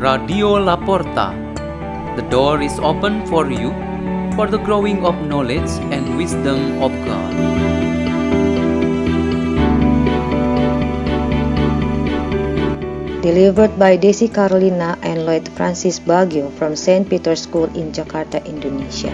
Radio La Porta. The door is open for you for the growing of knowledge and wisdom of God. Delivered by Desi Carolina and Lloyd Francis Bagio from St. Peter's School in Jakarta, Indonesia.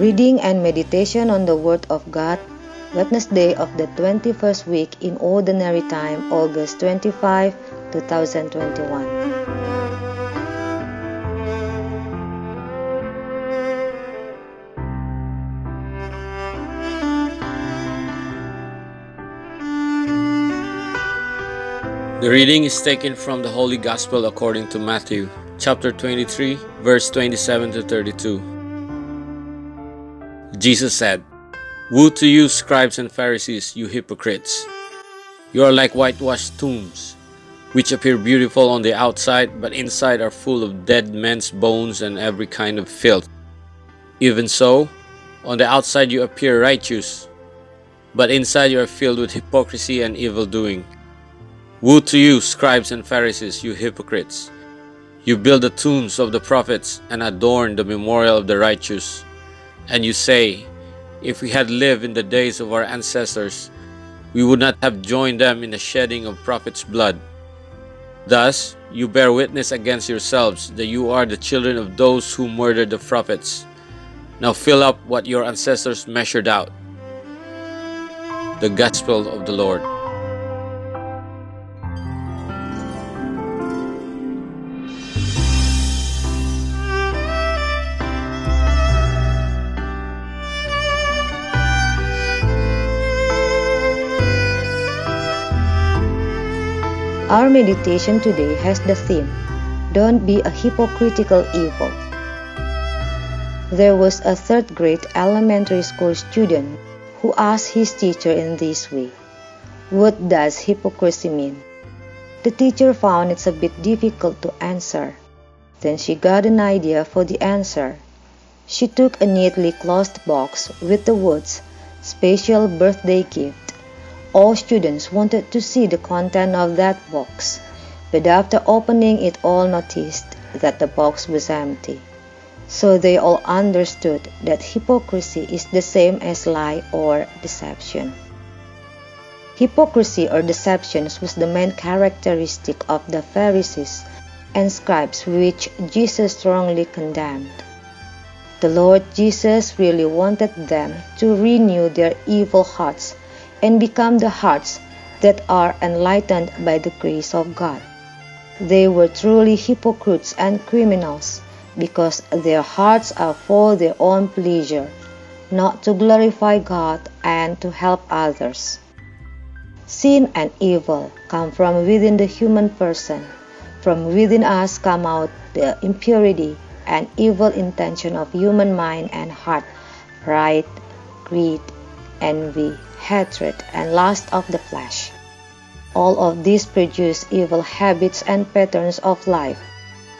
Reading and meditation on the Word of God, Wednesday of the 21st week in Ordinary Time, August 25, 2021. The reading is taken from the Holy Gospel according to Matthew, chapter 23, verse 27 to 32. Jesus said, Woe to you, scribes and Pharisees, you hypocrites! You are like whitewashed tombs, which appear beautiful on the outside, but inside are full of dead men's bones and every kind of filth. Even so, on the outside you appear righteous, but inside you are filled with hypocrisy and evil doing. Woe to you, scribes and Pharisees, you hypocrites! You build the tombs of the prophets and adorn the memorial of the righteous. And you say, If we had lived in the days of our ancestors, we would not have joined them in the shedding of prophets' blood. Thus, you bear witness against yourselves that you are the children of those who murdered the prophets. Now fill up what your ancestors measured out. The Gospel of the Lord. Our meditation today has the theme Don't be a hypocritical evil. There was a third grade elementary school student who asked his teacher in this way What does hypocrisy mean? The teacher found it a bit difficult to answer. Then she got an idea for the answer. She took a neatly closed box with the words Special Birthday Gift all students wanted to see the content of that box, but after opening it all noticed that the box was empty. So they all understood that hypocrisy is the same as lie or deception. Hypocrisy or deception was the main characteristic of the Pharisees and scribes which Jesus strongly condemned. The Lord Jesus really wanted them to renew their evil hearts and become the hearts that are enlightened by the grace of God. They were truly hypocrites and criminals because their hearts are for their own pleasure, not to glorify God and to help others. Sin and evil come from within the human person. From within us come out the impurity and evil intention of human mind and heart, pride, greed, envy, hatred, and lust of the flesh. All of these produce evil habits and patterns of life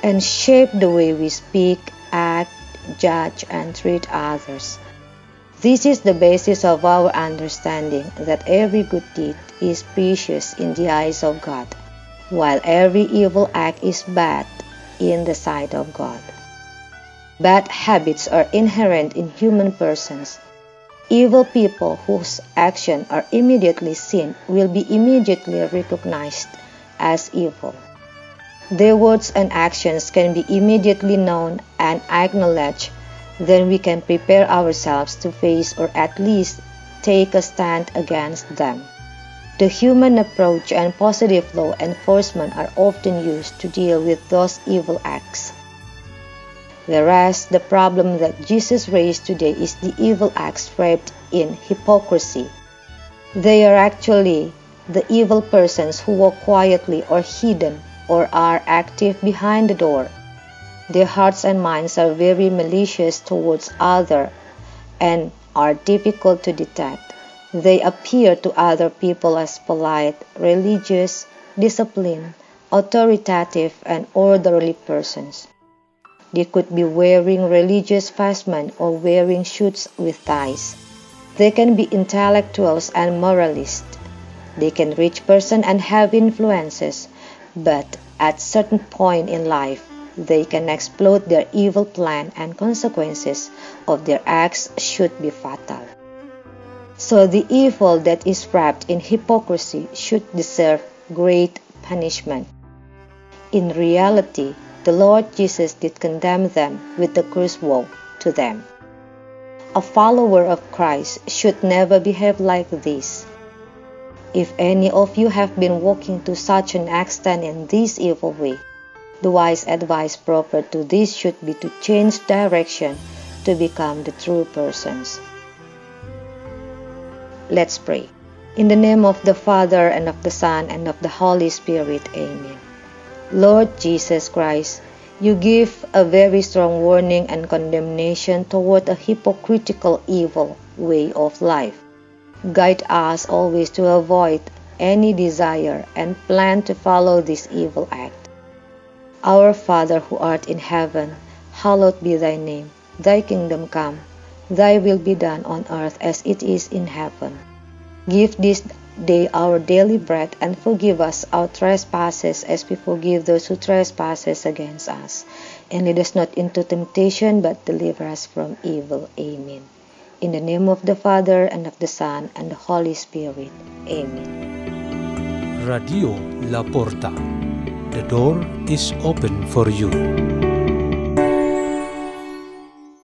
and shape the way we speak, act, judge, and treat others. This is the basis of our understanding that every good deed is precious in the eyes of God, while every evil act is bad in the sight of God. Bad habits are inherent in human persons Evil people whose actions are immediately seen will be immediately recognized as evil. Their words and actions can be immediately known and acknowledged, then we can prepare ourselves to face or at least take a stand against them. The human approach and positive law enforcement are often used to deal with those evil acts. Whereas the problem that Jesus raised today is the evil acts wrapped in hypocrisy. They are actually the evil persons who walk quietly or hidden or are active behind the door. Their hearts and minds are very malicious towards other and are difficult to detect. They appear to other people as polite, religious, disciplined, authoritative, and orderly persons. They could be wearing religious vestment or wearing suits with ties. They can be intellectuals and moralists. They can reach person and have influences, but at certain point in life, they can explode their evil plan and consequences of their acts should be fatal. So the evil that is wrapped in hypocrisy should deserve great punishment. In reality, the Lord Jesus did condemn them with the curse woe to them. A follower of Christ should never behave like this. If any of you have been walking to such an extent in this evil way, the wise advice proper to this should be to change direction to become the true persons. Let's pray. In the name of the Father, and of the Son, and of the Holy Spirit. Amen. Lord Jesus Christ, you give a very strong warning and condemnation toward a hypocritical evil way of life. Guide us always to avoid any desire and plan to follow this evil act. Our Father who art in heaven, hallowed be thy name. Thy kingdom come, thy will be done on earth as it is in heaven. Give this day our daily bread, and forgive us our trespasses as we forgive those who trespass against us. And lead us not into temptation, but deliver us from evil. Amen. In the name of the Father, and of the Son, and the Holy Spirit. Amen. Radio La Porta. The door is open for you.